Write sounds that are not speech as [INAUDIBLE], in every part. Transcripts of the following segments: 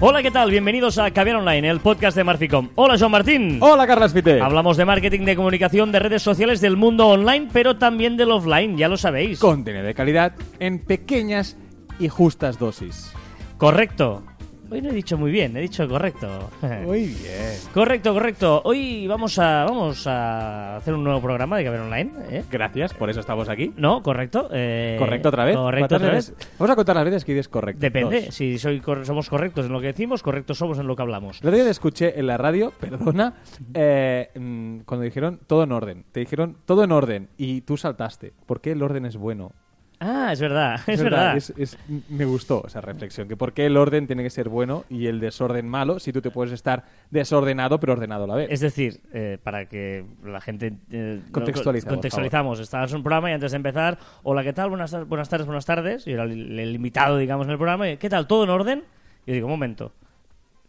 Hola, ¿qué tal? Bienvenidos a Caviar Online, el podcast de Marficom. Hola, Joan Martín. Hola, Carlos Fite. Hablamos de marketing, de comunicación, de redes sociales, del mundo online, pero también del offline, ya lo sabéis. Contenido de calidad en pequeñas y justas dosis. Correcto. Hoy no he dicho muy bien, he dicho correcto. Muy bien. [LAUGHS] correcto, correcto. Hoy vamos a vamos a hacer un nuevo programa de Caber Online. ¿eh? Gracias, por eso estamos aquí. No, correcto. eh, ¿Correcto otra vez? Correcto otra ¿Cuántas vez. Vamos a contar las veces que dices correcto. Depende, Dos. si soy somos correctos en lo que decimos, correctos somos en lo que hablamos. El otro día escuché en la radio, [LAUGHS] perdona, eh, mm, cuando dijeron todo en orden. Te dijeron todo en orden y tú saltaste. ¿Por qué el orden es bueno? Ah, es verdad, es, verdad. es- es- me gustó esa reflexión. Que por qué el orden tiene que ser bueno y el desorden malo si tú te puedes estar desordenado pero ordenado a la vez. Es decir, eh, para que la gente... eh, Contextualiza, Contextualizamos. Estabas en un programa y antes de empezar, hola, ¿qué tal? Buenas, buenas tardes, buenas tardes. Y era el, el invitado, digamos, en el programa. y, ¿Qué tal? ¿Todo en orden? Y yo digo, un momento.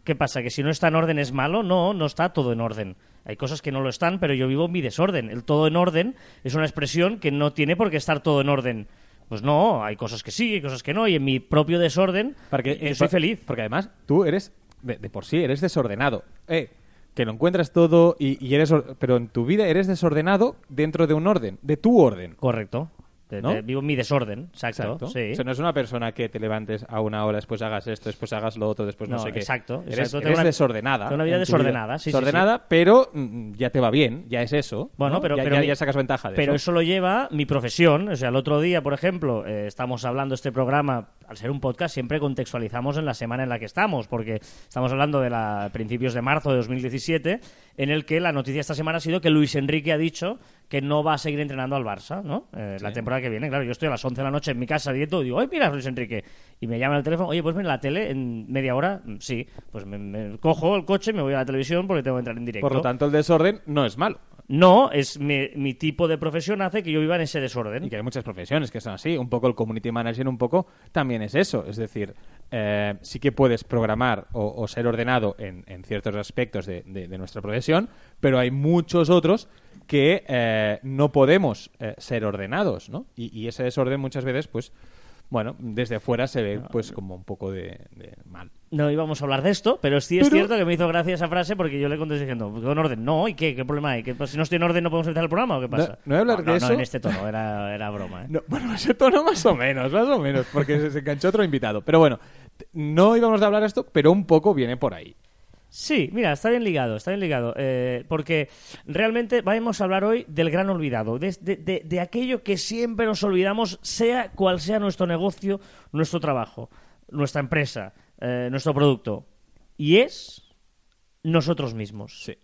¿Qué pasa? ¿Que si no está en orden es malo? No, no está todo en orden. Hay cosas que no lo están, pero yo vivo mi desorden. El todo en orden es una expresión que no tiene por qué estar todo en orden. Pues no, hay cosas que sí, hay cosas que no, y en mi propio desorden Para que, yo eh, soy feliz. Porque además tú eres, de, de por sí, eres desordenado. Eh, que lo encuentras todo y, y eres... Pero en tu vida eres desordenado dentro de un orden, de tu orden. Correcto. De- ¿No? de- vivo mi desorden, exacto. Exacto. Sí. O sea, no es una persona que te levantes a una hora, después hagas esto, después hagas lo otro, después no, No, sé qué. exacto, Eres, exacto. eres una- desordenada. tengo una vida desordenada, sí, sí, Desordenada, pero mm, ya te va bien, ya es eso. Bueno, ¿no? pero, ya, pero ya- mi- ya sacas ventaja de pero eso. eso lo lleva mi profesión. O sea, el otro día, por ejemplo, eh, estamos hablando este programa, al ser un podcast, siempre contextualizamos en la semana en la que estamos, porque estamos hablando de la principios de marzo de 2017, en el que la noticia esta semana ha sido que Luis Enrique ha dicho que no va a seguir entrenando al Barça, ¿no? Eh, La temporada que viene, claro, yo estoy a las 11 de la noche en mi casa dieto y digo, ¡ay, mira, Luis Enrique! Y me llama el teléfono, oye, pues mira la tele en media hora, Mm, sí, pues me, me cojo el coche, me voy a la televisión porque tengo que entrar en directo. Por lo tanto, el desorden no es malo. No, es mi, mi tipo de profesión hace que yo viva en ese desorden. Y que hay muchas profesiones que son así. Un poco el community manager, un poco también es eso. Es decir, eh, sí que puedes programar o, o ser ordenado en, en ciertos aspectos de, de- de nuestra profesión, pero hay muchos otros que eh, no podemos eh, ser ordenados, ¿no? Y, y ese desorden muchas veces, pues, bueno, desde fuera se ve pues como un poco de, de mal. No íbamos a hablar de esto, pero sí es Pero- cierto que me hizo gracia esa frase porque yo le contesté diciendo, ¿con orden? No, ¿y qué? ¿Qué problema hay? ¿Que, pues, si no estoy en orden no podemos empezar el programa o qué pasa? no voy a hablar de no, eso. No, en este tono, era, era broma. ¿eh? No, bueno, ese tono más o menos, más o menos, porque se, se enganchó otro invitado. Pero bueno, no íbamos a hablar de esto, pero un poco viene por ahí. Sí, mira, está bien ligado, está bien ligado. eh, porque realmente vamos a hablar hoy del gran olvidado, de, de- de- de aquello que siempre nos olvidamos, sea cual sea nuestro negocio, nuestro trabajo, nuestra empresa, eh, nuestro producto. Y es nosotros mismos. Sí.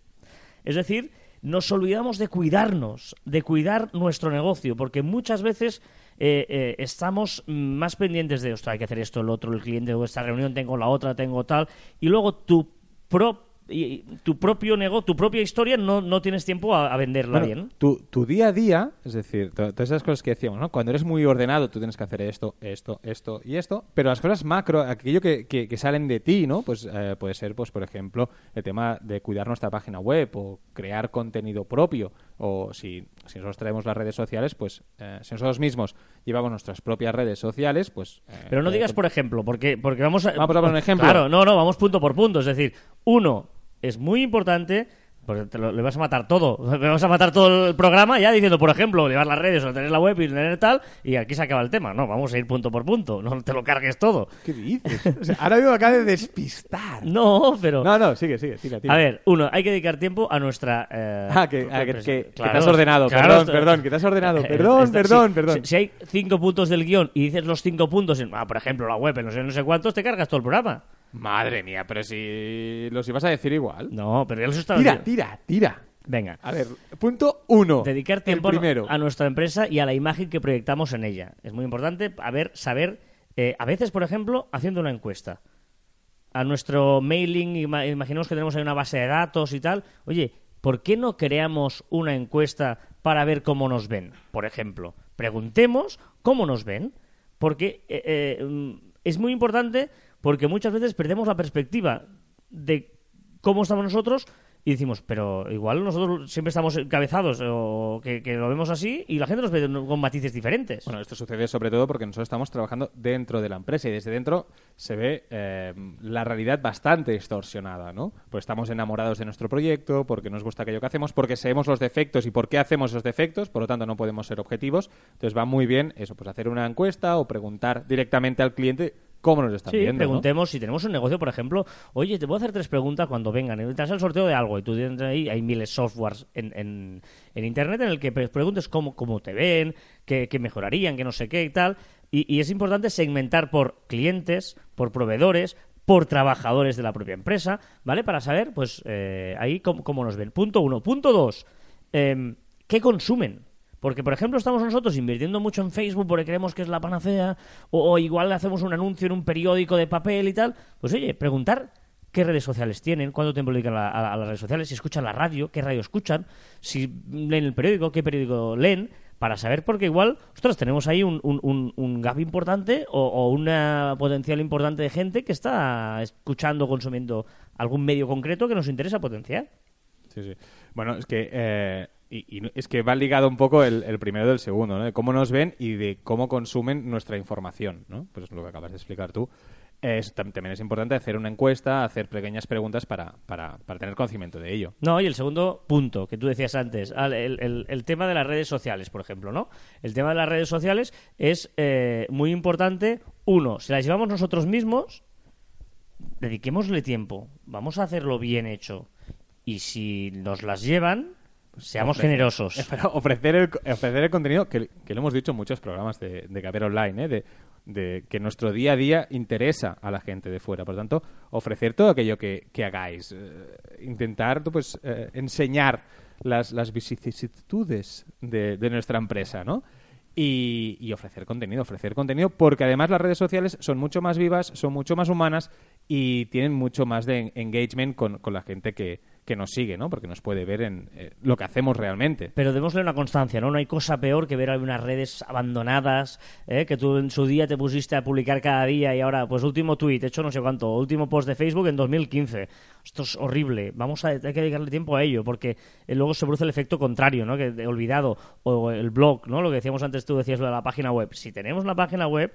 Es decir, nos olvidamos de cuidarnos, de cuidar nuestro negocio, porque muchas veces eh, eh, estamos más pendientes de, ostras, hay que hacer esto, el otro, el cliente, o esta reunión, tengo la otra, tengo tal, y luego tu, pro- y- tu propio negocio, tu propia historia, no, no tienes tiempo a, a venderla Bueno, bien. Tu, tu día a día, es decir, to- todas esas cosas que decíamos, ¿no? Cuando eres muy ordenado, tú tienes que hacer esto, esto, esto y esto, pero las cosas macro, aquello que, que- que salen de ti, ¿no? Pues eh, puede ser, pues por ejemplo, el tema de cuidar nuestra página web o crear contenido propio, o si, si nosotros traemos las redes sociales, pues eh, si nosotros mismos llevamos nuestras propias redes sociales, pues... eh, Pero no digas, por ejemplo, porque, porque vamos a... Vamos a poner un [LAUGHS] ejemplo. Claro, no, no, vamos punto por punto. Es decir, uno, es muy importante, porque te lo- le vas a matar todo. [LAUGHS] Le vas a matar todo el programa ya diciendo, por ejemplo, llevar las redes o tener la web y tener tal, y aquí se acaba el tema. No, vamos a ir punto por punto. No te lo cargues todo. ¿Qué dices? O sea, ahora mismo acaba de despistar. [LAUGHS] No, pero... No, no, sigue, sigue, tira, tira. A ver, uno, hay que dedicar tiempo a nuestra... eh, Ah, que, ah, que- que- te has ordenado. claro, perdón, perdón, que te has ordenado. [LAUGHS] Perdón, esto- perdón, si- perdón. Si, si hay cinco puntos del guion y dices los cinco puntos, en, ah, por ejemplo, la web, en no sé, no sé cuántos, te cargas todo el programa. Madre mía, pero si los ibas a decir igual. No, pero ya los estaba Tira, diciendo. tira, tira. Venga. A ver, punto uno. Dedicar tiempo primero. a nuestra empresa y a la imagen que proyectamos en ella. Es muy importante a ver, saber, eh, a veces, por ejemplo, haciendo una encuesta. A nuestro mailing, ima- imaginemos que tenemos ahí una base de datos y tal. Oye, ¿por qué no creamos una encuesta para ver cómo nos ven? Por ejemplo, preguntemos cómo nos ven. Porque eh, eh, mm, es muy importante porque muchas veces perdemos la perspectiva de cómo estamos nosotros y decimos, pero igual nosotros siempre estamos encabezados o que, lo vemos así y la gente nos ve con matices diferentes. Bueno, esto sucede sobre todo porque nosotros estamos trabajando dentro de la empresa y desde dentro se ve eh, la realidad bastante distorsionada, ¿no? Pues estamos enamorados de nuestro proyecto, porque nos gusta aquello que hacemos, porque sabemos los defectos y por qué hacemos esos defectos, por lo tanto no podemos ser objetivos. Entonces va muy bien eso, pues hacer una encuesta o preguntar directamente al cliente cómo nos están Sí, viendo. ¿no? preguntemos si tenemos un negocio, por ejemplo, oye, te puedo hacer tres preguntas cuando vengan. Te haces el sorteo de algo y tú tienes ahí, hay miles de softwares en, en, en internet en el que pre- preguntes cómo, cómo te ven, qué, qué mejorarían, qué no sé qué y tal. Y, y es importante segmentar por clientes, por proveedores, por trabajadores de la propia empresa, ¿vale? Para saber, pues, eh, ahí cómo, cómo nos ven. Punto uno. Punto dos, em, ¿qué consumen? Porque, por ejemplo, estamos nosotros invirtiendo mucho en Facebook porque creemos que es la panacea, o, o igual hacemos un anuncio en un periódico de papel y tal. Pues oye, preguntar qué redes sociales tienen, cuánto tiempo dedican a, a- las redes sociales, si escuchan la radio, qué radio escuchan, si leen el periódico, qué periódico leen, para saber, porque igual, nosotros tenemos ahí un, un- gap importante o, o una potencial importante de gente que está escuchando, consumiendo algún medio concreto que nos interesa potenciar. Sí, sí. Bueno, es que, eh, y, es que va ligado un poco el, primero del segundo, ¿no? De cómo nos ven y de cómo consumen nuestra información, ¿no? Pues es lo que acabas de explicar tú. Es, tam- también es importante hacer una encuesta, hacer pequeñas preguntas para, para, para tener conocimiento de ello. No, y el segundo punto que tú decías antes, el- el tema de las redes sociales, por ejemplo, ¿no? El tema de las redes sociales es eh, muy importante. Uno, si las llevamos nosotros mismos, dediquémosle tiempo. Vamos a hacerlo bien hecho. Y si nos las llevan, seamos Ofrecer- generosos. [LAUGHS] Ofrecer el, ofrecer el contenido que, que lo hemos dicho en muchos programas de, de Caber Online, ¿eh? de, de que nuestro día a día interesa a la gente de fuera. Por tanto, ofrecer todo aquello que, que hagáis. eh, intentar pues, eh, enseñar las, las vicisitudes de, de nuestra empresa, ¿no? Y, y ofrecer contenido, ofrecer contenido, porque además las redes sociales son mucho más vivas, son mucho más humanas y tienen mucho más de en- engagement con, con la gente que, que nos sigue, ¿no? Porque nos puede ver en eh, lo que hacemos realmente. Pero démosle una constancia, ¿no? No hay cosa peor que ver algunas redes abandonadas, ¿eh? que tú en su día te pusiste a publicar cada día y ahora, pues último tweet, hecho no sé cuánto, último post de Facebook en 2015. Esto es horrible. Vamos a hay que dedicarle tiempo a ello, porque eh, luego se produce el efecto contrario, ¿no? Que de olvidado, o el blog, ¿no? Lo que decíamos antes, tú decías lo de la página web. Si tenemos una página web,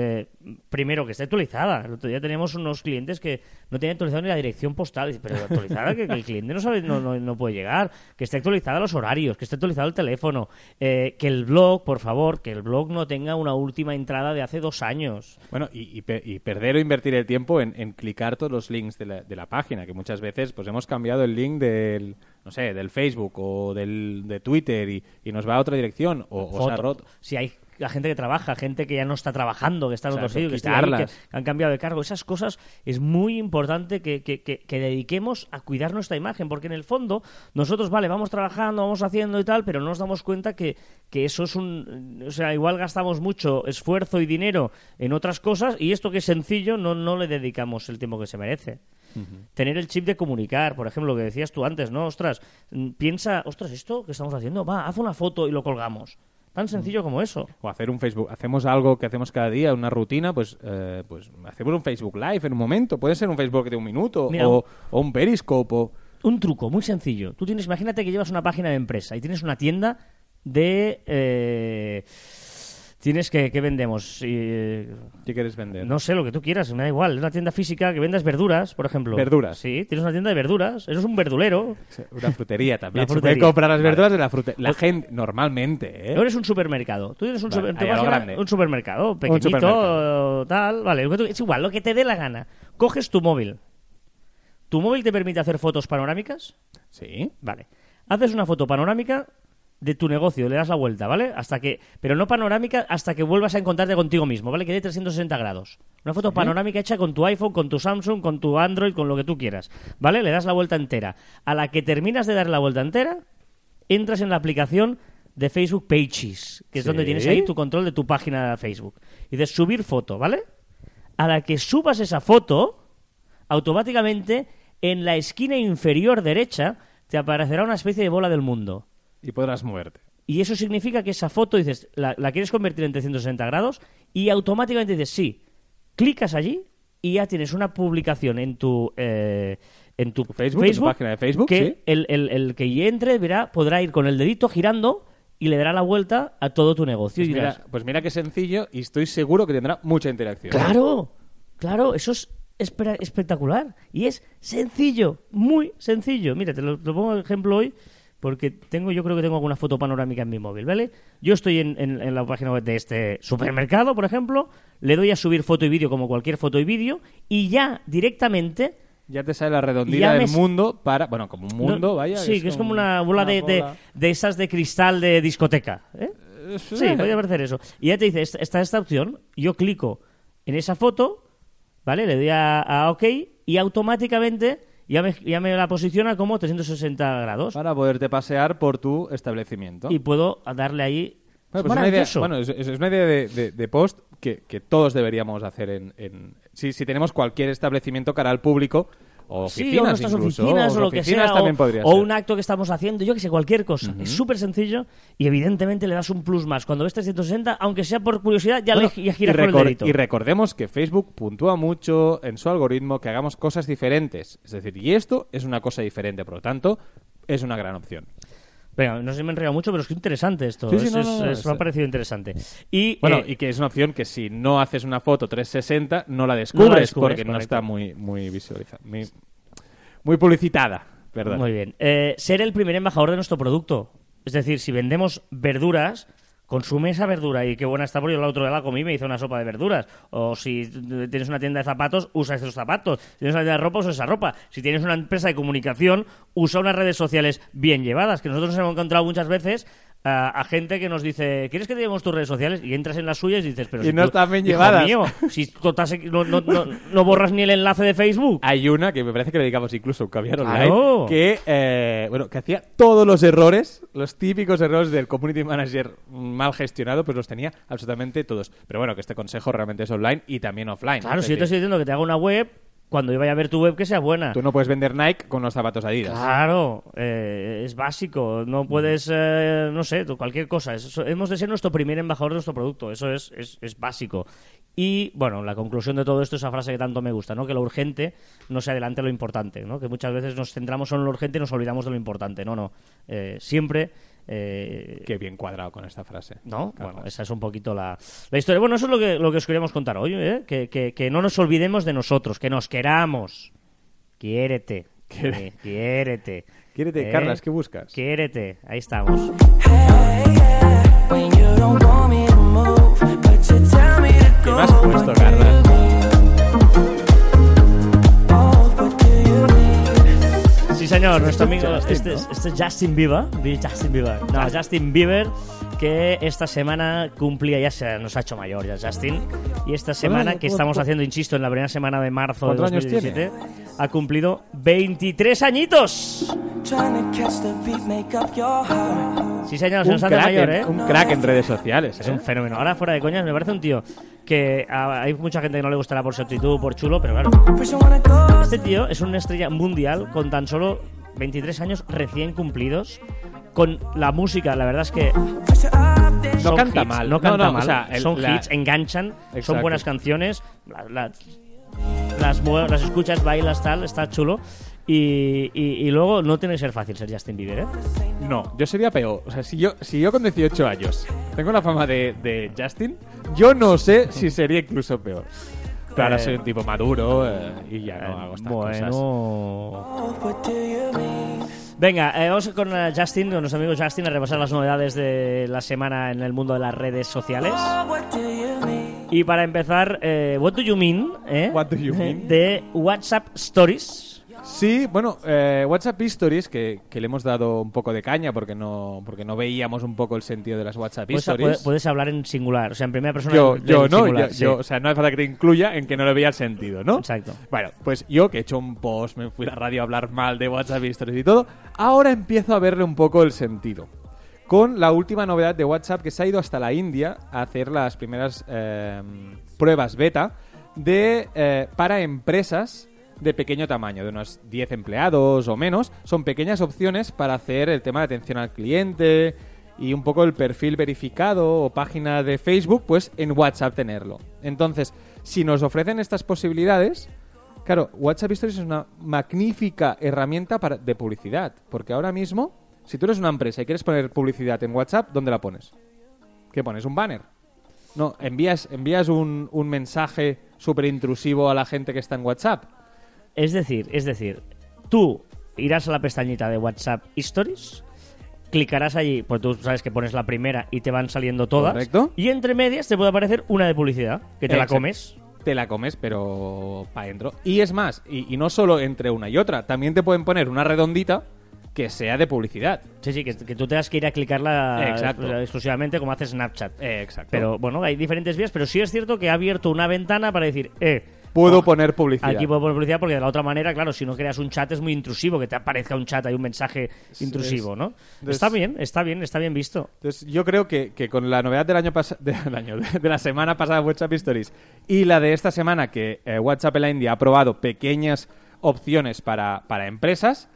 eh, primero que esté actualizada. El otro día teníamos unos clientes que no tenían actualizado ni la dirección postal. Pero actualizada, que, que el cliente no sabe, no, no, no puede llegar. Que esté actualizada los horarios, que esté actualizado el teléfono. eh, que el blog, por favor, que el blog no tenga una última entrada de hace dos años. Bueno, y, y pe- y perder o invertir el tiempo en, en clicar todos los links de la, de la página, que muchas veces pues hemos cambiado el link del, no sé, del Facebook o del, de Twitter y, y nos va a otra dirección o, o se ha roto. Si hay la gente que trabaja, gente que ya no está trabajando, que está en otro sitio, que, está ahí, que han cambiado de cargo. Esas cosas es muy importante que, que- que- que dediquemos a cuidar nuestra imagen, porque en el fondo nosotros, vale, vamos trabajando, vamos haciendo y tal, pero no nos damos cuenta que, que eso es un... O sea, igual gastamos mucho esfuerzo y dinero en otras cosas y esto que es sencillo no, no le dedicamos el tiempo que se merece. Tener el chip de comunicar, por ejemplo, lo que decías tú antes, ¿no? Ostras, mm, piensa, ostras, esto que estamos haciendo, va, haz una foto y lo colgamos. Tan sencillo como eso. O hacer un Facebook. Hacemos algo que hacemos cada día, una rutina, pues, eh, pues hacemos un Facebook Live en un momento. Puede ser un Facebook de un minuto Mira, o, o un Periscope. o- Un truco muy sencillo. Tú tienes, imagínate que llevas una página de empresa y tienes una tienda de. eh, tienes que, ¿qué vendemos? Eh, ¿Qué quieres vender? no sé, lo que tú quieras, me da igual. Es una tienda física que vendas verduras, por ejemplo. Verduras. Sí, tienes una tienda de verduras. Eso es un verdulero. Una frutería [LAUGHS] también. Una Se puede frutería. comprar las Vale. verduras de la frutería. La gente, normalmente, ¿eh? Ahora es un supermercado. Tú tienes un, Vale, super- vas a grande. un supermercado pequeñito, supermercado. tal. Vale, es igual, lo que te dé la gana. Coges tu móvil. ¿Tu móvil te permite hacer fotos panorámicas? Sí. Vale. Haces una foto panorámica de tu negocio, le das la vuelta, ¿vale? Hasta que, pero no panorámica hasta que vuelvas a encontrarte contigo mismo, ¿vale? Que dé 360 grados. Una foto panorámica hecha con tu iPhone, con tu Samsung, con tu Android, con lo que tú quieras, ¿vale? Le das la vuelta entera. A la que terminas de dar la vuelta entera, entras en la aplicación de Facebook Pages, que es Sí. donde tienes ahí tu control de tu página de Facebook. Y dices subir foto, ¿vale? A la que subas esa foto, automáticamente en la esquina inferior derecha te aparecerá una especie de bola del mundo. Y podrás moverte. Y eso significa que esa foto, dices, la, la quieres convertir en 360 grados y automáticamente dices sí. Clicas allí y ya tienes una publicación en tu, eh, en tu, Facebook, en tu página de Facebook, que sí. el, el- el que entre verá, podrá ir con el dedito girando y le dará la vuelta a todo tu negocio. Pues y dirás, mira, pues mira qué sencillo y estoy seguro que tendrá mucha interacción. Claro, claro, eso es espectacular. Y es sencillo, muy sencillo. Mira, te lo, te lo pongo de ejemplo hoy porque tengo, yo creo que tengo alguna foto panorámica en mi móvil, ¿vale? Yo estoy en, en- en la página web de este supermercado, por ejemplo, le doy a subir foto y vídeo como cualquier foto y vídeo y ya directamente... Ya te sale la Ya redondita me del mundo para... Bueno, como un mundo, no- vaya. Sí, que es como una bola, de, de- bola. de esas de cristal de discoteca. ¿eh? Eh, Sí, podría parecer eso. Y ya te dice, esta- está esta opción, yo clico en esa foto, ¿vale? Le doy a, a OK y automáticamente ya me, ya me la posiciona como 360 grados. Para poderte pasear por tu establecimiento. Y puedo darle ahí... Bueno, Es pues es una idea, bueno, es, es- es una idea de, de- de post que, que todos deberíamos hacer en... en- si, si tenemos cualquier establecimiento cara al público, o oficinas sí, o nuestras incluso, oficinas o lo que sea, o, un acto que estamos haciendo, yo que sé, cualquier cosa. Es súper sencillo y evidentemente le das un plus más. Cuando ves 360, aunque sea por curiosidad, ya, Bueno, le, ya giras y, con el dedito. y recordemos que Facebook puntúa mucho en su algoritmo que hagamos cosas diferentes. Es decir, y esto es una cosa diferente, por lo tanto, es una gran opción. Venga, no sé si me he enredado mucho, pero es que interesante esto. Sí, sí, Es- no, es- no, no, es- es- me ha parecido interesante. Y, Bueno, eh, y que es una opción que si no haces una foto 360 no la descubres, descubres, porque no está muy muy visualizada, muy, muy publicitada, perdón. Muy bien. Eh, ser el primer embajador de nuestro producto. Es decir, si vendemos verduras, consume esa verdura y qué buena está porque yo la otro día la comí y me hice una sopa de verduras. O si tienes una tienda de zapatos, usa esos zapatos. Si tienes una tienda de ropa, usa esa ropa. Si tienes una empresa de comunicación, usa unas redes sociales bien llevadas. Que nosotros nos hemos encontrado muchas veces a, a gente que nos dice, ¿quieres que te llevemos tus redes sociales? Y entras en las suyas y dices, pero Y si no tú- están bien hijo llevadas. mío, si no, no- no- no borras ni el enlace de Facebook. Hay una que me parece que le dedicamos incluso a un caviar Claro. online que eh, bueno que hacía todos los errores, los típicos errores del community manager mal gestionado, pues los tenía absolutamente todos. Pero bueno, que este consejo realmente es online y también offline. Claro, si yo te estoy diciendo que te haga una web, cuando yo vaya a ver tu web que sea buena. Tú no puedes vender Nike con los zapatos Adidas. Claro, eh, es básico. No puedes, eh, no sé, cualquier cosa. Hemos de ser nuestro primer embajador de nuestro producto. Eso es, es, es básico. Y, bueno, la conclusión de todo esto es esa frase que tanto me gusta, ¿no? Que lo urgente no se adelante lo importante, ¿no? Que muchas veces nos centramos solo en lo urgente y nos olvidamos de lo importante. No, no. Eh, siempre... eh, Qué bien cuadrado con esta frase. ¿No? Bueno, esa es un poquito la, la historia. Bueno, eso es lo que, lo que os queríamos contar hoy, ¿eh? que, que, que no nos olvidemos de nosotros, que nos queramos. Quiérete. Eh, Quiérete. Quiérete, ¿Eh? Carlas, ¿qué buscas? Quiérete. Ahí estamos. When you nuestro amigo. Justin, este, es, este es Justin Bieber. Justin Bieber. No, Justin Bieber, que esta semana cumplía, ya se nos ha hecho mayor ya Justin. Y esta semana que estamos haciendo, insisto, en la primera semana de marzo de ¿Cuántos años 2017, ha cumplido 23 añitos. Trying to catch the beat, make up your heart. Sí, señor, se nos hace mayor, en, ¿eh? un crack en redes sociales. Es ¿eh? un fenómeno. Ahora, fuera de coñas, me parece un tío que a- hay mucha gente que no le gustará por su actitud, por chulo, pero claro, este tío es una estrella mundial con tan solo 23 años recién cumplidos. Con la música, la verdad es que No son canta hits, mal. No No, canta no, o mal. sea, el- son la- hits, enganchan, son Exacto. buenas canciones. la- la- las, las escuchas, bailas, tal, está chulo. Y, y- y luego no tiene que ser fácil ser Justin Bieber, ¿eh? No, yo sería peor. O sea, si yo, si yo con 18 años tengo la fama de, de Justin, yo no sé si sería incluso peor. Claro, Eh, soy un tipo maduro eh, y ya no hago estas bueno. cosas. Venga, eh, vamos con eh, Justin, con nuestro amigo Justin, a repasar las novedades de la semana en el mundo de las redes sociales. Y para empezar, eh, What Do You Mean? eh? What do you mean? De WhatsApp Stories. Sí, bueno, eh, WhatsApp Stories, que, que le hemos dado un poco de caña porque no, porque no veíamos un poco el sentido de las WhatsApp Puedes, Stories. puedes- puedes hablar en singular, o sea, en primera persona. Yo, en- yo en no, singular, yo, sí. yo- o sea, no hace falta que te incluya en que no le veía el sentido, ¿no? Exacto. Bueno, pues yo que he hecho un post, me fui a la radio a hablar mal de WhatsApp Stories y todo, ahora empiezo a verle un poco el sentido. Con la última novedad de WhatsApp que se ha ido hasta la India a hacer las primeras eh, pruebas beta de eh, para empresas de pequeño tamaño, de unos 10 empleados o menos. Son pequeñas opciones para hacer el tema de atención al cliente y un poco el perfil verificado o página de Facebook, pues en WhatsApp tenerlo. Entonces, si nos ofrecen estas posibilidades, Claro, WhatsApp Stories es una magnífica herramienta para, de publicidad. Porque ahora mismo, si tú eres una empresa y quieres poner publicidad en WhatsApp, ¿dónde la pones? ¿Qué pones? ¿Un banner? No, envías, envías un, un mensaje súper intrusivo a la gente que está en WhatsApp. Es decir, es decir, tú irás a la pestañita de WhatsApp Stories, clicarás allí, pues tú sabes que pones la primera y te van saliendo todas. Correcto. Y entre medias te puede aparecer una de publicidad, que te la comes. Te la comes, pero para adentro. Y es más, y, y no solo entre una y otra, también te pueden poner una redondita que sea de publicidad. Sí, sí, que, que tú tengas que ir a clicarla Exacto. exclusivamente como hace Snapchat. Exacto. Pero bueno, hay diferentes vías, pero sí es cierto que ha abierto una ventana para decir, eh, puedo poner publicidad. Aquí puedo poner publicidad porque de la otra manera, claro, si no creas un chat es muy intrusivo, que te aparezca un chat, hay un mensaje intrusivo, ¿no? Entonces- está bien, está bien, está bien visto. Entonces, yo creo que, que con la novedad del año pasado, [LAUGHS] de, de la semana pasada WhatsApp Stories y la de esta semana que eh, WhatsApp en la India ha probado pequeñas opciones para, para empresas,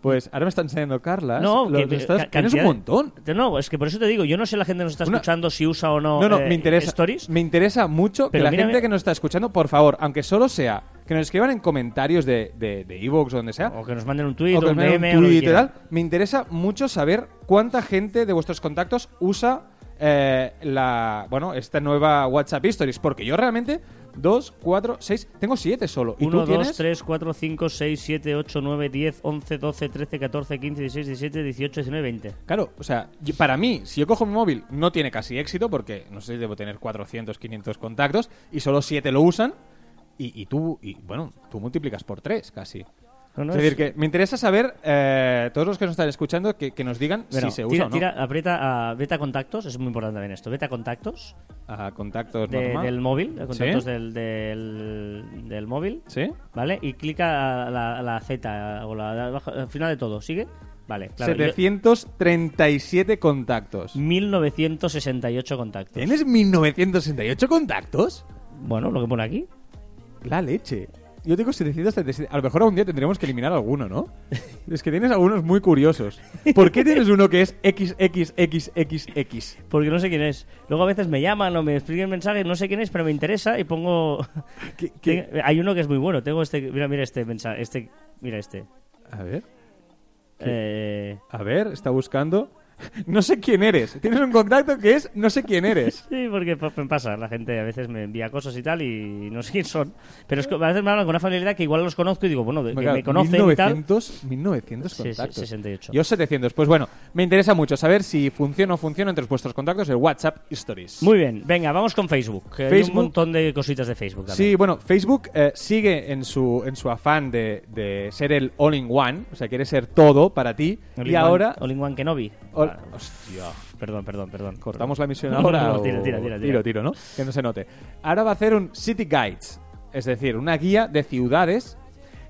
pues ahora me está enseñando Carla. No, que- estás- ca- tienes un de- montón. No, es que por eso te digo, yo no sé la gente que nos está Una- escuchando si usa o no, No, no, eh, me interesa. Stories. Me interesa mucho que la gente que nos está escuchando, por favor, aunque solo sea que nos escriban en comentarios de de, de iVoox o donde sea, O que nos manden un tweet o o, que un DM un o que y quieran. tal, me interesa mucho saber cuánta gente de vuestros contactos usa eh, la bueno esta nueva WhatsApp Stories, porque yo realmente dos, cuatro, seis, tengo siete solo. ¿Y 1, tú 2, tienes? 3, 4, 5, 6, 7, 8, 9, 10, 11, 12, 13, 14, 15, 16, 17, 18, 19, 20. Claro, o sea, para mí, si yo cojo mi móvil, no tiene casi éxito porque, no sé, debo tener 400, 500 contactos y solo 7 lo usan. Y, y tú, y bueno, tú multiplicas por 3 casi. No, no, es decir, que me interesa saber, eh, todos los que nos están escuchando, que, que nos digan Bueno, si se tira, usa o no. tira, aprieta a beta contactos, es muy importante también esto. Beta contactos A contactos de- normal. del móvil, contactos ¿Sí? del, del, del móvil, ¿Sí? ¿vale? Y clica la, la Z o la, al final de todo, ¿sigue? Vale, claro. yo- 737 contactos. 1968 contactos. ¿Tienes 1968 contactos? Bueno, lo que pone aquí. La leche. Yo tengo 737. A lo mejor algún día tendremos que eliminar alguno, ¿no? es que tienes algunos muy curiosos. ¿Por qué tienes uno que es XXXXX? Porque no sé quién es. Luego a veces me llaman o me escriben mensajes, no sé quién es, pero me interesa y pongo. [LAUGHS] ¿Qué- qué? Tengo- Hay uno que es muy bueno. Tengo este. Mira, mira este mensaje. Este, mira este. A ver. Eh, A ver, está buscando. [LAUGHS] No sé quién eres. Tienes un contacto que es no sé quién eres. Sí, porque me pasa, la gente a veces me envía cosas y tal y no sé quién son. Pero es que a veces me hablan con una familiaridad que igual los conozco y digo, bueno, de- que Claro, me conocen y tal. 1900, 1900 Sí, sí, contactos. 68. Yo 700. Pues bueno, me interesa mucho saber si funciona o funciona entre vuestros contactos el WhatsApp Stories. Muy bien, venga, vamos con Facebook. que Hay Facebook. un montón de cositas de Facebook también. Sí, bueno, Facebook eh, sigue en su, en su afán de, de ser el all-in-one, o sea, quiere ser todo para ti. All y ahora... All in one Kenobi. All- Ah, Hostia. perdón, perdón, perdón. ¿Cortamos la misión ahora? no, no, tira, tira, tira, tira. Tiro, tiro, ¿no? Que no se note. Ahora va a hacer un City Guides, es decir, una guía de ciudades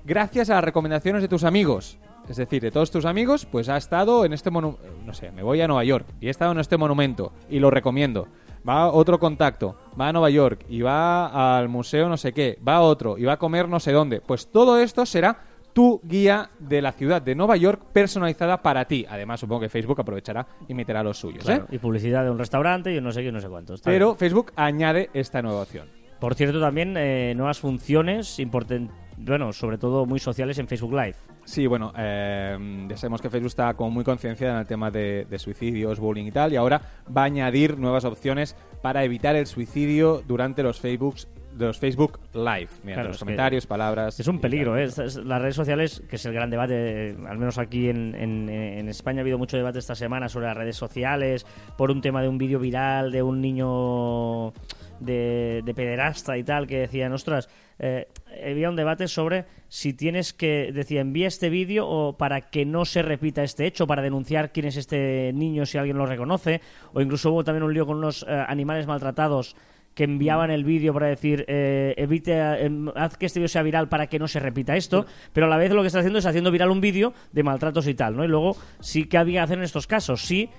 gracias a las recomendaciones de tus amigos. Es decir, de todos tus amigos, pues ha estado en este monumento, no sé, me voy a Nueva York y he estado en este monumento y lo recomiendo. Va otro contacto, va a Nueva York y va al museo no sé qué, va a otro y va a comer no sé dónde. Pues todo esto será tu guía de la ciudad de Nueva York personalizada para ti. Además, supongo que Facebook aprovechará y meterá los suyos. ¿eh? Y publicidad de un restaurante y no sé qué, no sé cuántos. Pero bien. Facebook añade esta nueva opción. Por cierto, también eh, nuevas funciones importantes, bueno, sobre todo muy sociales en Facebook Live. Sí, bueno, eh, ya sabemos que Facebook está como muy concienciada en el tema de, de suicidios, bullying y tal, y ahora va a añadir nuevas opciones para evitar el suicidio durante los Facebooks de los Facebook Live, mediante Claro, los es comentarios, palabras. Es un peligro. ¿eh? Estas- Las redes sociales, que es el gran debate, al menos aquí en, en- en España ha habido mucho debate esta semana sobre las redes sociales, por un tema de un vídeo viral de un niño de, de pederasta y tal, que decían, ostras, eh, había un debate sobre si tienes que, decía, envía este vídeo o para que no se repita este hecho, para denunciar quién es este niño si alguien lo reconoce, o incluso hubo también un lío con unos eh, animales maltratados que enviaban el vídeo para decir eh, evite em, haz que este vídeo sea viral para que no se repita esto pero a la vez lo que está haciendo es haciendo viral un vídeo de maltratos y tal no y luego sí que había que hacer en estos casos sí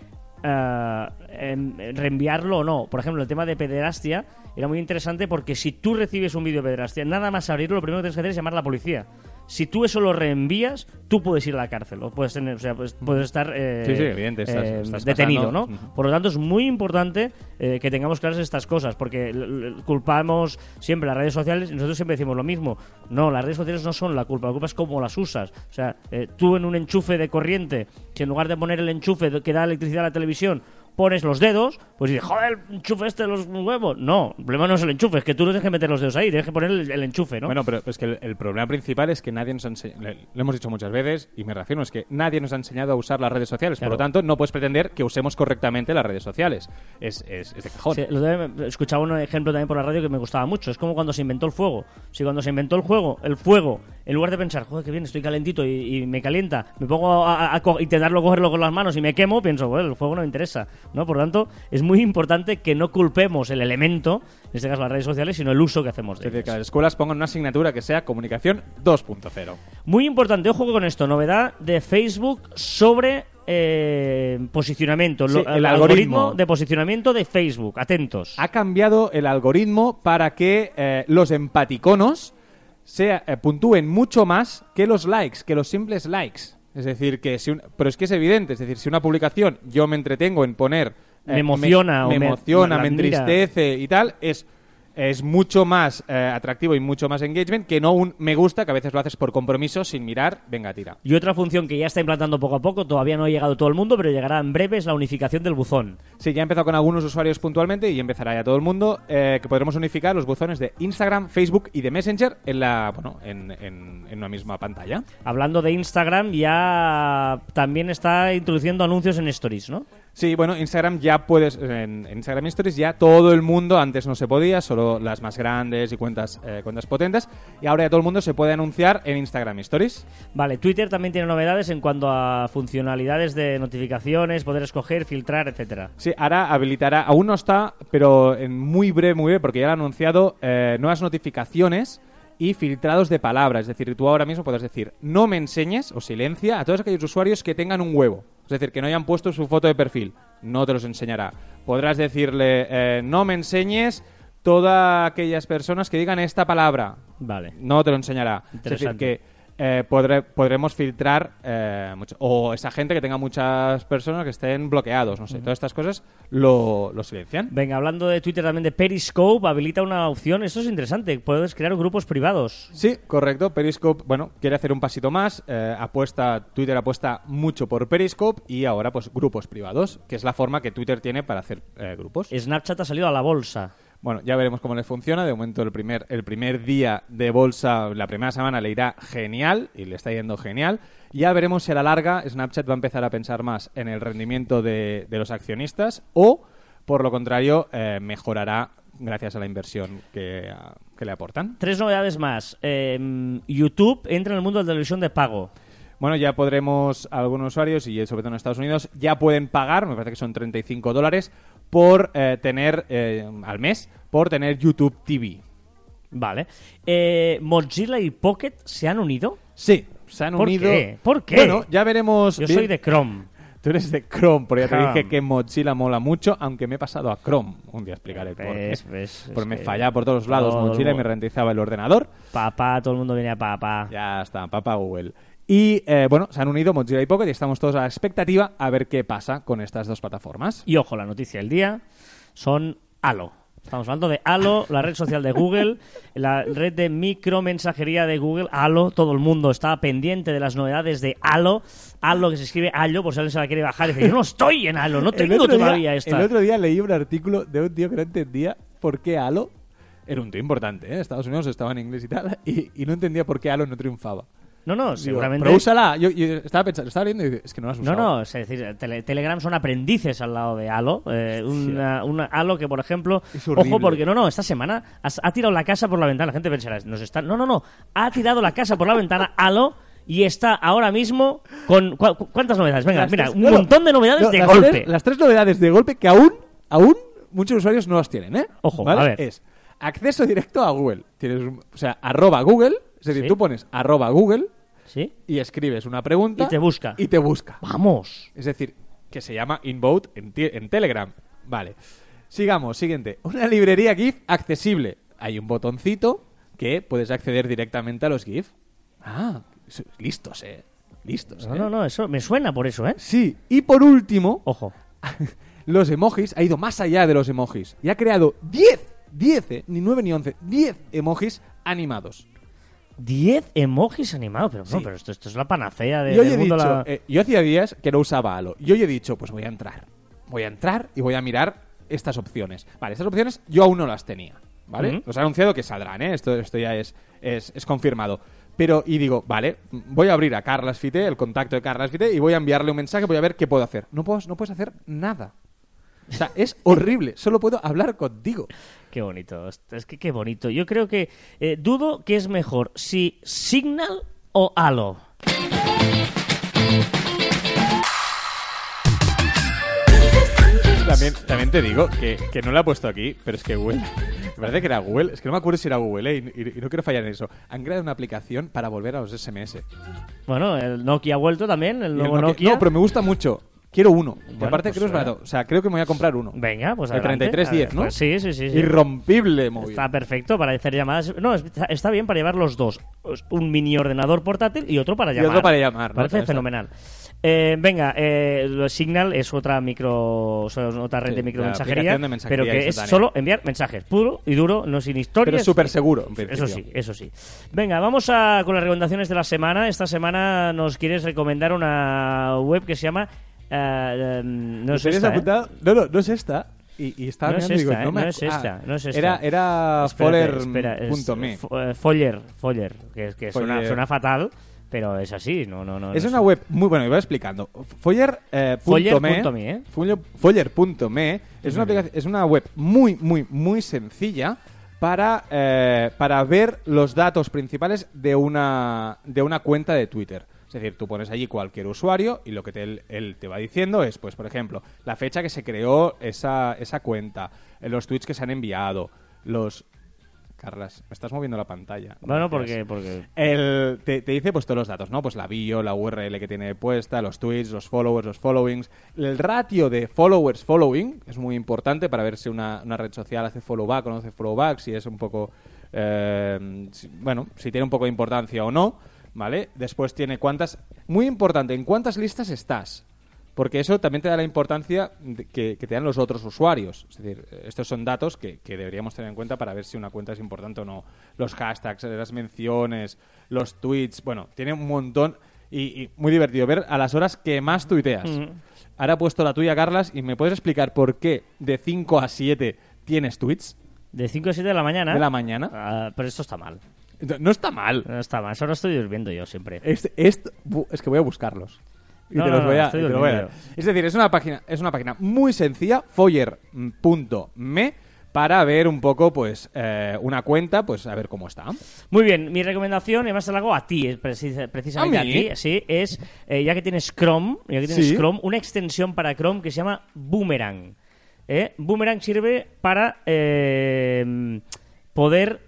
eh, reenviarlo o no por ejemplo el tema de pederastia era muy interesante porque si tú recibes un vídeo de pederastia nada más abrirlo lo primero que tienes que hacer es llamar a la policía si tú eso lo reenvías, tú puedes ir a la cárcel o puedes tener, o sea, pues, puedes estar eh, Sí, sí, evidente, estás- eh, estás detenido, pasando- ¿no? Por lo tanto, es muy importante eh, que tengamos claras estas cosas, porque culpamos siempre las redes sociales y nosotros siempre decimos lo mismo. No, las redes sociales no son la culpa, la culpa es cómo las usas. O sea, tú en un enchufe de corriente, si en lugar de poner el enchufe que da electricidad a la televisión, pones los dedos, pues dices, joder, el enchufe este de los huevos. No, el problema no es el enchufe, es que tú no tienes que meter los dedos ahí, tienes que poner el, el enchufe, ¿no? Bueno, pero es que el, el problema principal es que nadie nos ha enseñado, lo hemos dicho muchas veces y me reafirmo, es que nadie nos ha enseñado a usar las redes sociales. Claro. Por lo tanto, no puedes pretender que usemos correctamente las redes sociales. Es, es, es de cajón. Sí, lo escuchaba un ejemplo también por la radio que me gustaba mucho. Es como cuando se inventó el fuego. Si cuando se inventó el juego, el fuego, en lugar de pensar, joder, qué bien, estoy calentito y, y me calienta, me pongo a, a- a intentarlo cogerlo con las manos y me quemo, pienso, bueno, el fuego no me interesa. ¿No? Por lo tanto, es muy importante que no culpemos el elemento, en este caso las redes sociales, sino el uso que hacemos Es de decir, que ellas. las escuelas pongan una asignatura que sea comunicación 2.0. Muy importante, ojo con esto, novedad de Facebook sobre eh, posicionamiento, Sí, el algoritmo. de posicionamiento de Facebook. Atentos. Ha cambiado el algoritmo para que eh, los empaticonos sea, eh, puntúen mucho más que los likes, que los simples likes. Es decir, que si un- pero es que es evidente, es decir, si una publicación yo me entretengo en poner eh, Me emociona o me, me- emociona, me entristece y tal, es es mucho más eh, atractivo y mucho más engagement que no un me gusta que a veces lo haces por compromiso sin mirar, venga, tira. Y otra función que ya está implantando poco a poco, todavía no ha llegado todo el mundo, pero llegará en breve, es la unificación del buzón. Sí, ya ha empezado con algunos usuarios puntualmente y empezará ya todo el mundo eh, que podremos unificar los buzones de Instagram, Facebook y de Messenger en la bueno en, en- en una misma pantalla. Hablando de Instagram, ya también está introduciendo anuncios en Stories, ¿no? Sí, bueno, Instagram ya puedes en, en Instagram Stories ya todo el mundo antes no se podía, solo las más grandes y cuentas eh, cuentas potentes y ahora ya todo el mundo se puede anunciar en Instagram Stories. Vale, Twitter también tiene novedades en cuanto a funcionalidades de notificaciones, poder escoger, filtrar, etcétera. Sí, ahora habilitará, aún no está, pero en muy breve, muy breve, porque ya lo ha anunciado, eh, nuevas notificaciones y filtrados de palabras. Es decir, tú ahora mismo puedes decir, no me enseñes o silencia a todos aquellos usuarios que tengan un huevo. Es decir, que no hayan puesto su foto de perfil. No te los enseñará. Podrás decirle, eh, no me enseñes todas aquellas personas que digan esta palabra. Vale. No te lo enseñará. Es decir, que eh, podremos filtrar eh, mucho. O esa gente que tenga muchas personas que estén bloqueados. No sé, todas estas cosas lo, lo silencian. Venga, hablando de Twitter también de Periscope, habilita una opción, eso es interesante, puedes crear grupos privados. Sí, correcto. Periscope, bueno, quiere hacer un pasito más. eh, apuesta, Twitter apuesta mucho por Periscope y ahora, pues, grupos privados, que es la forma que Twitter tiene para hacer grupos. Snapchat ha salido a la bolsa. Bueno, ya veremos cómo les funciona. De momento, el primer, el primer día de bolsa, la primera semana, le irá genial y le está yendo genial. Ya veremos si a la larga Snapchat va a empezar a pensar más en el rendimiento de, de los accionistas o, por lo contrario, eh, mejorará gracias a la inversión que, que le aportan. Tres novedades más. Eh, YouTube entra en el mundo de la televisión de pago. Bueno, ya podremos, algunos usuarios, y sobre todo en Estados Unidos, ya pueden pagar, me parece que son 35 dólares, por eh, tener, eh, al mes, por tener YouTube TV. Vale. Eh, Mozilla y Pocket se han unido. Sí, se han ¿Por unido. qué? ¿Por qué? Bueno, ya veremos. Yo soy de Chrome. [LAUGHS] Tú eres de Chrome, porque ya te Chrome. dije que Mozilla mola mucho, aunque me he pasado a Chrome. Un día explicaré por qué. Porque es me fallaba por todos lados todo Mozilla y me ralentizaba el ordenador. Papá, todo el mundo venía papá. Ya está, papá Google. Y eh, bueno, se han unido Mozilla y Pocket y estamos todos a la expectativa a ver qué pasa con estas dos plataformas. Y ojo, la noticia del día son Halo. Estamos hablando de Halo, la red social de Google, [LAUGHS] la red de micromensajería de Google, Halo. Todo el mundo está pendiente de las novedades de Halo. Halo que se escribe Halo, por si alguien se la quiere bajar y dice, yo no estoy en Halo, no [LAUGHS] tengo otro día- todavía esta. El otro día leí un artículo de un tío que no entendía por qué Halo era un tío importante, ¿eh? Estados Unidos estaba en inglés y tal, y, y no entendía por qué Halo no triunfaba. No, no, seguramente... Pero úsala. Yo, yo estaba pensando, estaba leyendo y digo, es que no la has No, usado. no, es decir, Tele- Telegram son aprendices al lado de Halo. eh, una, una Halo que, por ejemplo, Es ojo, porque no, no, esta semana has- ha tirado la casa por la ventana. La gente pensará, nos está... No, no, no, ha tirado la casa por la ventana Halo y está ahora mismo con. ¿cu- cu- ¿Cuántas novedades? Venga, Las mira, tres- un no, no, montón de novedades no, de las golpe. tres- las tres novedades de golpe que aún, aún muchos usuarios no las tienen, ¿eh? Ojo, ¿Vale? a ver. Es acceso directo a Google. Tienes, o sea, arroba Google, es decir, Sí. tú pones arroba Google ¿Sí? y escribes una pregunta. Y te busca. Y te busca. Vamos. Es decir, que se llama Invote en, Telegram. Vale. Sigamos, siguiente. Una librería GIF accesible. Hay un botoncito que puedes acceder directamente a los GIF. Ah, listos, eh. Listos, No, eh. no, no, eso me suena por eso, ¿eh? Sí, y por último, Ojo. [LAUGHS] los emojis, ha ido más allá de los emojis y ha creado 10, 10, eh, ni 9 ni 11, 10 emojis animados. 10 emojis animados, pero no, pero esto, esto es la panacea de, Y hoy del he mundo. dicho, la- eh, yo hacía días que no usaba Halo. Y hoy he dicho, pues voy a entrar. Voy a entrar y voy a mirar estas opciones. Vale, estas opciones yo aún no las tenía. ¿Vale? Ujú. Los he anunciado que saldrán, ¿eh? Esto, esto ya es, es, es confirmado. Pero, y digo, vale, voy a abrir a Carlas Fite, el contacto de Carlas Fite, y voy a enviarle un mensaje, voy a ver qué puedo hacer. No, puedo, no puedes hacer nada. O sea, es horrible. Solo puedo hablar contigo. Qué bonito, es que qué bonito. Yo creo que eh, dudo que es mejor si Signal o Halo. También, también te digo que, que no lo he puesto aquí, pero es que Google. Me parece que era Google. Es que no me acuerdo si era Google, ¿eh? y, no quiero fallar en eso. Han creado una aplicación para volver a los SMS. Bueno, el Nokia ha vuelto también, el Y el nuevo Nokia- Nokia. No, pero me gusta mucho. Quiero uno. Y Bueno, aparte pues, creo que es eh. barato. O sea, creo que me voy a comprar uno. Venga, pues El adelante. 3310, ¿no? Pues sí, sí, sí. sí. Irrompible móvil. Está perfecto para hacer llamadas. No, está, está bien para llevar los dos. Un mini ordenador portátil y otro para Y llamar. otro para llamar, ¿no? Parece Está- fenomenal. Eh, venga, eh, lo- Signal es otra micro, o sea, otra red Sí, de la micromensajería, aplicación de mensajería pero que es instantánea. solo enviar mensajes, puro y duro, no sin historias. Pero es súper seguro, en principio. Eso sí, eso sí. Venga, vamos a, con las recomendaciones de la semana. Esta semana nos quieres recomendar una web que se llama... eh, em, no ¿Lo es esta, ¿eh? apuntado? No, no, no es esta. Y, y estaba No es digo, no, ¿eh? me No acu- es esta, ah, no es esta. Era, era es, Foller.me. fo- eh, Foller, Foller, que, es- que suena, Foller. suena fatal, pero es así, no, no, no. Es no una web muy bueno, voy explicando. Foller, eh, Foller punto me, punto me, ¿eh? Foller- Foller.me es una aplicación, es una web muy, muy, muy sencilla para, eh, para ver los datos principales de una, de una cuenta de Twitter. Es decir, tú pones allí cualquier usuario y lo que te- él, él te va diciendo es, pues, por ejemplo, la fecha que se creó esa, esa cuenta, los tweets que se han enviado, los... Carlas, me estás moviendo la pantalla. Bueno, porque, porque El- te, te dice pues todos los datos, ¿no? Pues la bio, la URL que tiene puesta, los tweets, los followers, los followings. El ratio de followers following es muy importante para ver si una, una red social hace follow back o no hace follow back, si es un poco... eh, si- bueno, si tiene un poco de importancia o no, ¿vale? Después tiene cuántas... Muy importante, ¿en cuántas listas estás? Porque eso también te da la importancia que, que te dan los otros usuarios. Es decir, estos son datos que, que deberíamos tener en cuenta para ver si una cuenta es importante o no. Los hashtags, las menciones, los tweets. Bueno, tiene un montón. Y, y muy divertido ver a las horas que más tuiteas. Ahora he puesto la tuya, Carlas, y me puedes explicar por qué de 5 a 7 tienes tweets de 5 a 7 de la mañana. de la mañana. Ah, pero esto está mal. No está mal. No está mal, eso lo estoy viendo yo siempre. Es que voy a buscarlos. Y No, te los voy a, te lo voy a dar. durmiendo. Es decir, es una página, es una página muy sencilla, foyer.me, para ver un poco, pues, eh, una cuenta, pues, a ver cómo está. Muy bien, mi recomendación, y además te la hago a ti, precis- precisamente ¿A ti, sí, es, eh, ya que tienes Chrome, ya que tienes Sí. Chrome, una extensión para Chrome que se llama Boomerang. ¿eh? Boomerang sirve para eh, poder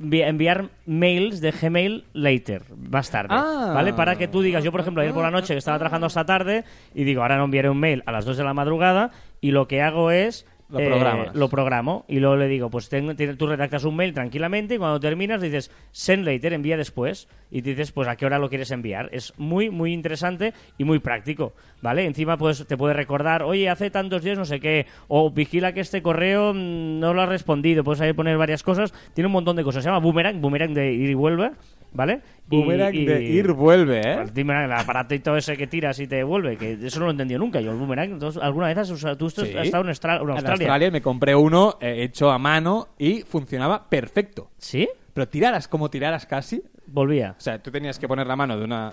enviar mails de Gmail later, más tarde, Ah. ¿vale? Para que tú digas, yo por ejemplo ayer por la noche que estaba trabajando hasta tarde y digo, ahora no enviaré un mail a las 2 de la madrugada y lo que hago es Lo eh, lo programo y luego le digo, pues ten- ten- tú redactas un mail tranquilamente y cuando terminas dices send later, envía después. Y dices pues a qué hora lo quieres enviar. Es muy, muy interesante y muy práctico, ¿vale? Encima pues te puede recordar, oye, hace tantos días no sé qué, o vigila que este correo mm, no lo ha respondido, puedes ahí poner varias cosas, tiene un montón de cosas, se llama Boomerang, Boomerang de ir y vuelve, ¿vale? Boomerang y- de ir, vuelve, ¿eh? pues dime, el aparatito ese que tiras y te devuelve, que eso no lo he entendido nunca. Yo el boomerang, entonces, ¿alguna vez has usado? Tú has Sí. estado en, Austra- en Australia? Australia me compré uno eh, hecho a mano y funcionaba perfecto. ¿Sí? Pero tiraras como tiraras casi, Volvía. O sea, tú tenías que poner la mano de una...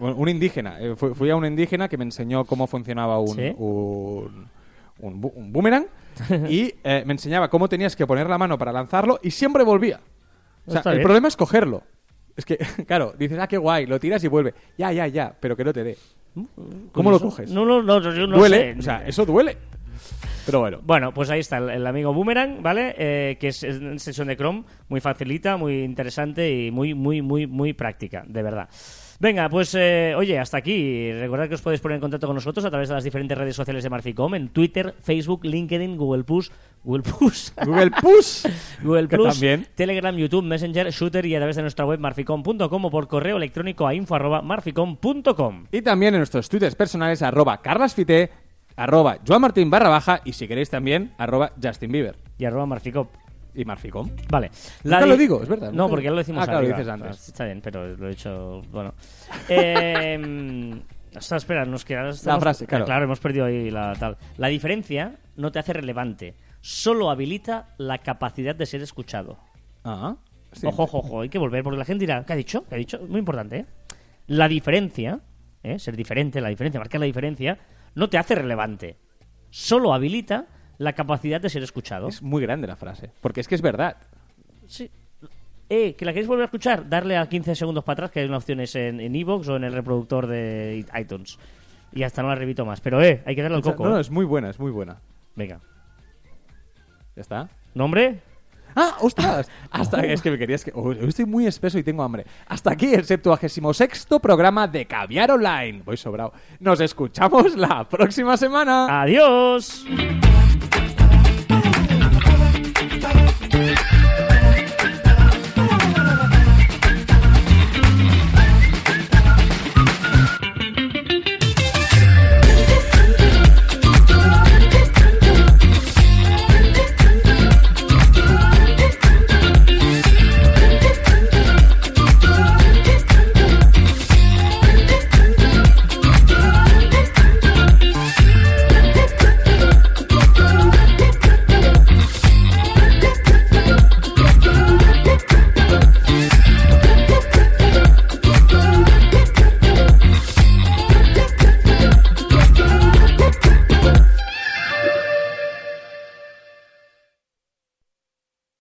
Un indígena. Eh, fui, fui a un indígena que me enseñó cómo funcionaba un, ¿Sí? un, un bu- un boomerang [LAUGHS] y eh, me enseñaba cómo tenías que poner la mano para lanzarlo y siempre volvía. O sea, Está el bien. problema es cogerlo. Es que, [LAUGHS] claro, dices, ah, qué guay, lo tiras y vuelve. Ya, ya, ya, pero que no te dé. ¿Cómo lo Curioso. coges? No, no, no, yo no duele, sé. o sea, eso duele. Pero bueno. Bueno, pues ahí está el, el amigo Boomerang, ¿vale? Eh, que es, una sesión de Chrome muy facilita, muy interesante y muy, muy, muy, muy práctica, de verdad. Venga, pues eh, oye, hasta aquí. Recordad que os podéis poner en contacto con nosotros a través de las diferentes redes sociales de Marficom, en Twitter, Facebook, LinkedIn, Google Plus, Google Plus, [LAUGHS] Google Push. [LAUGHS] Google Plus, también. Telegram, YouTube, Messenger, Shooter y a través de nuestra web marficom.com o por correo electrónico a info arroba marficom.com. Y también en nuestros twitters personales, arroba carlasfite, arroba joanmartin barra baja y si queréis también, arroba Justin Bieber Y arroba marficom. Y Marficom. Vale. Di- lo digo, es verdad. No, porque ya lo decimos Ah, claro, lo dices antes. Está bien, pero lo he hecho... Bueno. [LAUGHS] Eh, hasta, espera, nos queda... estamos- frase, claro. Claro, hemos perdido ahí la tal. La diferencia no te hace relevante. Solo habilita la capacidad de ser escuchado. Ah, sí. Ojo, ojo, ojo. Hay que volver porque la gente dirá... ¿Qué ha dicho? ¿Qué ha dicho? Muy importante, ¿eh? La diferencia, ¿eh? ser diferente, la diferencia, marcar la diferencia, no te hace relevante. Solo habilita la capacidad de ser escuchado. Es muy grande la frase. Porque es que es verdad. Sí. Eh, que la queréis volver a escuchar, darle a 15 segundos para atrás, que hay una opción es en en iVoox o en el reproductor de iTunes. Y hasta no la repito más. Pero, eh, hay que darle al coco. no, no, eh. es muy buena, es muy buena. Venga. ¿Ya está? ¿Nombre? ¡Ah, ostras! Hasta [LAUGHS] es que me querías que. oh, estoy muy espeso y tengo hambre. Hasta aquí el 76 programa de Caviar Online. Voy sobrado. Nos escuchamos la próxima semana. ¡Adiós!